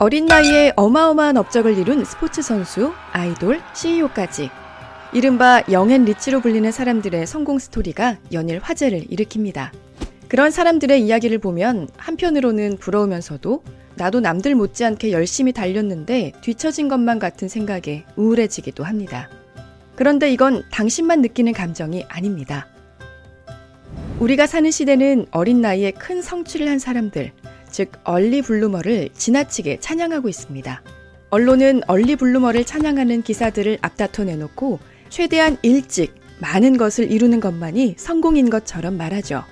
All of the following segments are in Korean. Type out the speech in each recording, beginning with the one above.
어린 나이에 어마어마한 업적을 이룬 스포츠 선수, 아이돌, CEO까지 이른바 영앤 리치로 불리는 사람들의 성공 스토리가 연일 화제를 일으킵니다. 그런 사람들의 이야기를 보면 한편으로는 부러우면서도 나도 남들 못지않게 열심히 달렸는데 뒤처진 것만 같은 생각에 우울해지기도 합니다. 그런데 이건 당신만 느끼는 감정이 아닙니다. 우리가 사는 시대는 어린 나이에 큰 성취를 한 사람들, 즉 얼리 블루머를 지나치게 찬양하고 있습니다. 언론은 얼리 블루머를 찬양하는 기사들을 앞다퉈 내놓고 최대한 일찍 많은 것을 이루는 것만이 성공인 것처럼 말하죠.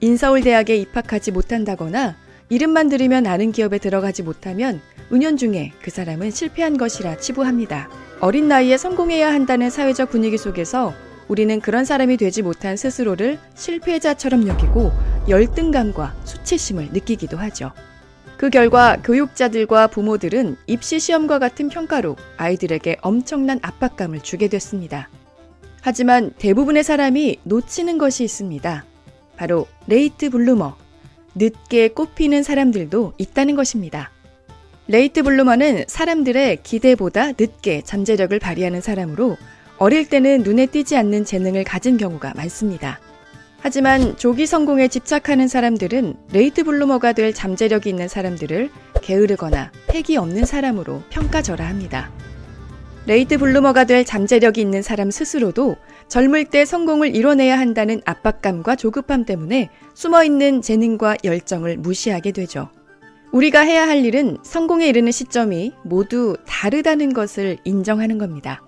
인서울대학에 입학하지 못한다거나 이름만 들으면 아는 기업에 들어가지 못하면 은연중에 그 사람은 실패한 것이라 치부합니다. 어린 나이에 성공해야 한다는 사회적 분위기 속에서 우리는 그런 사람이 되지 못한 스스로를 실패자처럼 여기고 열등감과 수치심을 느끼기도 하죠. 그 결과 교육자들과 부모들은 입시 시험과 같은 평가로 아이들에게 엄청난 압박감을 주게 됐습니다. 하지만 대부분의 사람이 놓치는 것이 있습니다. 바로 late bloomer, 늦게 꽃피는 사람들도 있다는 것입니다. late bloomer는 사람들의 기대보다 늦게 잠재력을 발휘하는 사람으로 어릴 때는 눈에 띄지 않는 재능을 가진 경우가 많습니다. 하지만 조기 성공에 집착하는 사람들은 late bloomer가 될 잠재력이 있는 사람들을 게으르거나 패기 없는 사람으로 평가절하합니다. late bloomer가 될 잠재력이 있는 사람 스스로도 젊을 때 성공을 이뤄내야 한다는 압박감과 조급함 때문에 숨어 있는 재능과 열정을 무시하게 되죠. 우리가 해야 할 일은 성공에 이르는 시점이 모두 다르다는 것을 인정하는 겁니다.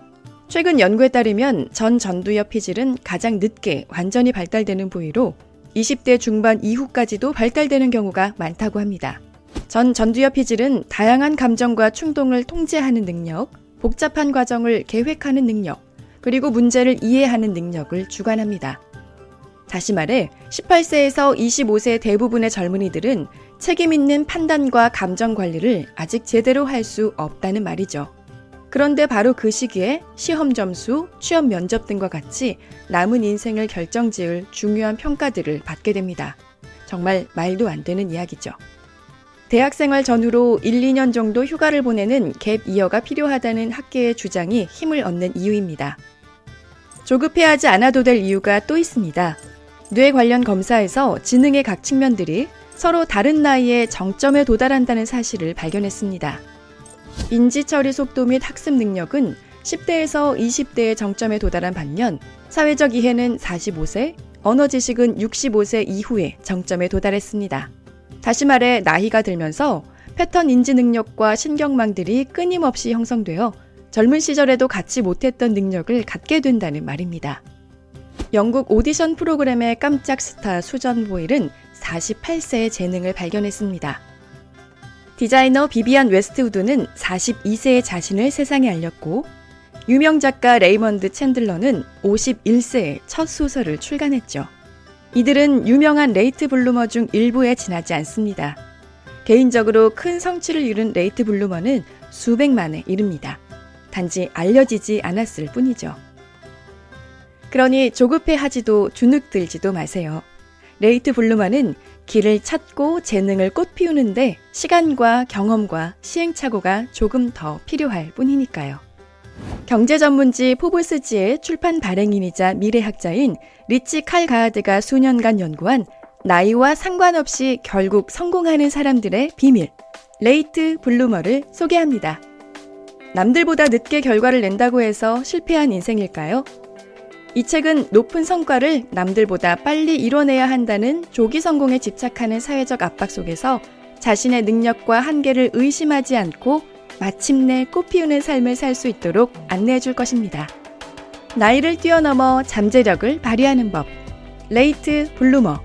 최근 연구에 따르면 전 전두엽 피질은 가장 늦게 완전히 발달되는 부위로 20대 중반 이후까지도 발달되는 경우가 많다고 합니다. 전 전두엽 피질은 다양한 감정과 충동을 통제하는 능력, 복잡한 과정을 계획하는 능력, 그리고 문제를 이해하는 능력을 주관합니다. 다시 말해 18세에서 25세 대부분의 젊은이들은 책임 있는 판단과 감정 관리를 아직 제대로 할 수 없다는 말이죠. 그런데 바로 그 시기에 시험 점수, 취업 면접 등과 같이 남은 인생을 결정 지을 중요한 평가들을 받게 됩니다. 정말 말도 안 되는 이야기죠. 대학 생활 전후로 1, 2년 정도 휴가를 보내는 갭 이어가 필요하다는 학계의 주장이 힘을 얻는 이유입니다. 조급해하지 않아도 될 이유가 또 있습니다. 뇌 관련 검사에서 지능의 각 측면들이 서로 다른 나이에 정점에 도달한다는 사실을 발견했습니다. 인지 처리 속도 및 학습 능력은 10대에서 20대의 정점에 도달한 반면 사회적 이해는 45세, 언어 지식은 65세 이후에 정점에 도달했습니다. 다시 말해 나이가 들면서 패턴 인지 능력과 신경망들이 끊임없이 형성되어 젊은 시절에도 갖지 못했던 능력을 갖게 된다는 말입니다. 영국 오디션 프로그램의 깜짝 스타 수전 보일은 48세의 재능을 발견했습니다. 디자이너 비비안 웨스트우드는 42세에 자신을 세상에 알렸고 유명 작가 레이먼드 챈들러는 51세에 첫 소설을 출간했죠. 이들은 유명한 late bloomer 중 일부에 지나지 않습니다. 개인적으로 큰 성취를 이룬 late bloomer는 수백만에 이릅니다. 단지 알려지지 않았을 뿐이죠. 그러니 조급해 하지도 주눅 들지도 마세요. late bloomer는 길을 찾고 재능을 꽃피우는데 시간과 경험과 시행착오가 조금 더 필요할 뿐이니까요. 경제 전문지 포브스지의 출판 발행인이자 미래학자인 리치 칼가아드가 수년간 연구한 나이와 상관없이 결국 성공하는 사람들의 비밀, late bloomer를 소개합니다. 남들보다 늦게 결과를 낸다고 해서 실패한 인생일까요? 이 책은 높은 성과를 남들보다 빨리 이뤄내야 한다는 조기 성공에 집착하는 사회적 압박 속에서 자신의 능력과 한계를 의심하지 않고 마침내 꽃피우는 삶을 살 수 있도록 안내해 줄 것입니다. 나이를 뛰어넘어 잠재력을 발휘하는 법. late bloomer.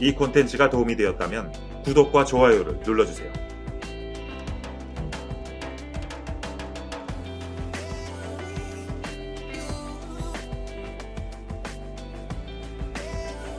이 콘텐츠가 도움이 되었다면 구독과 좋아요를 눌러주세요.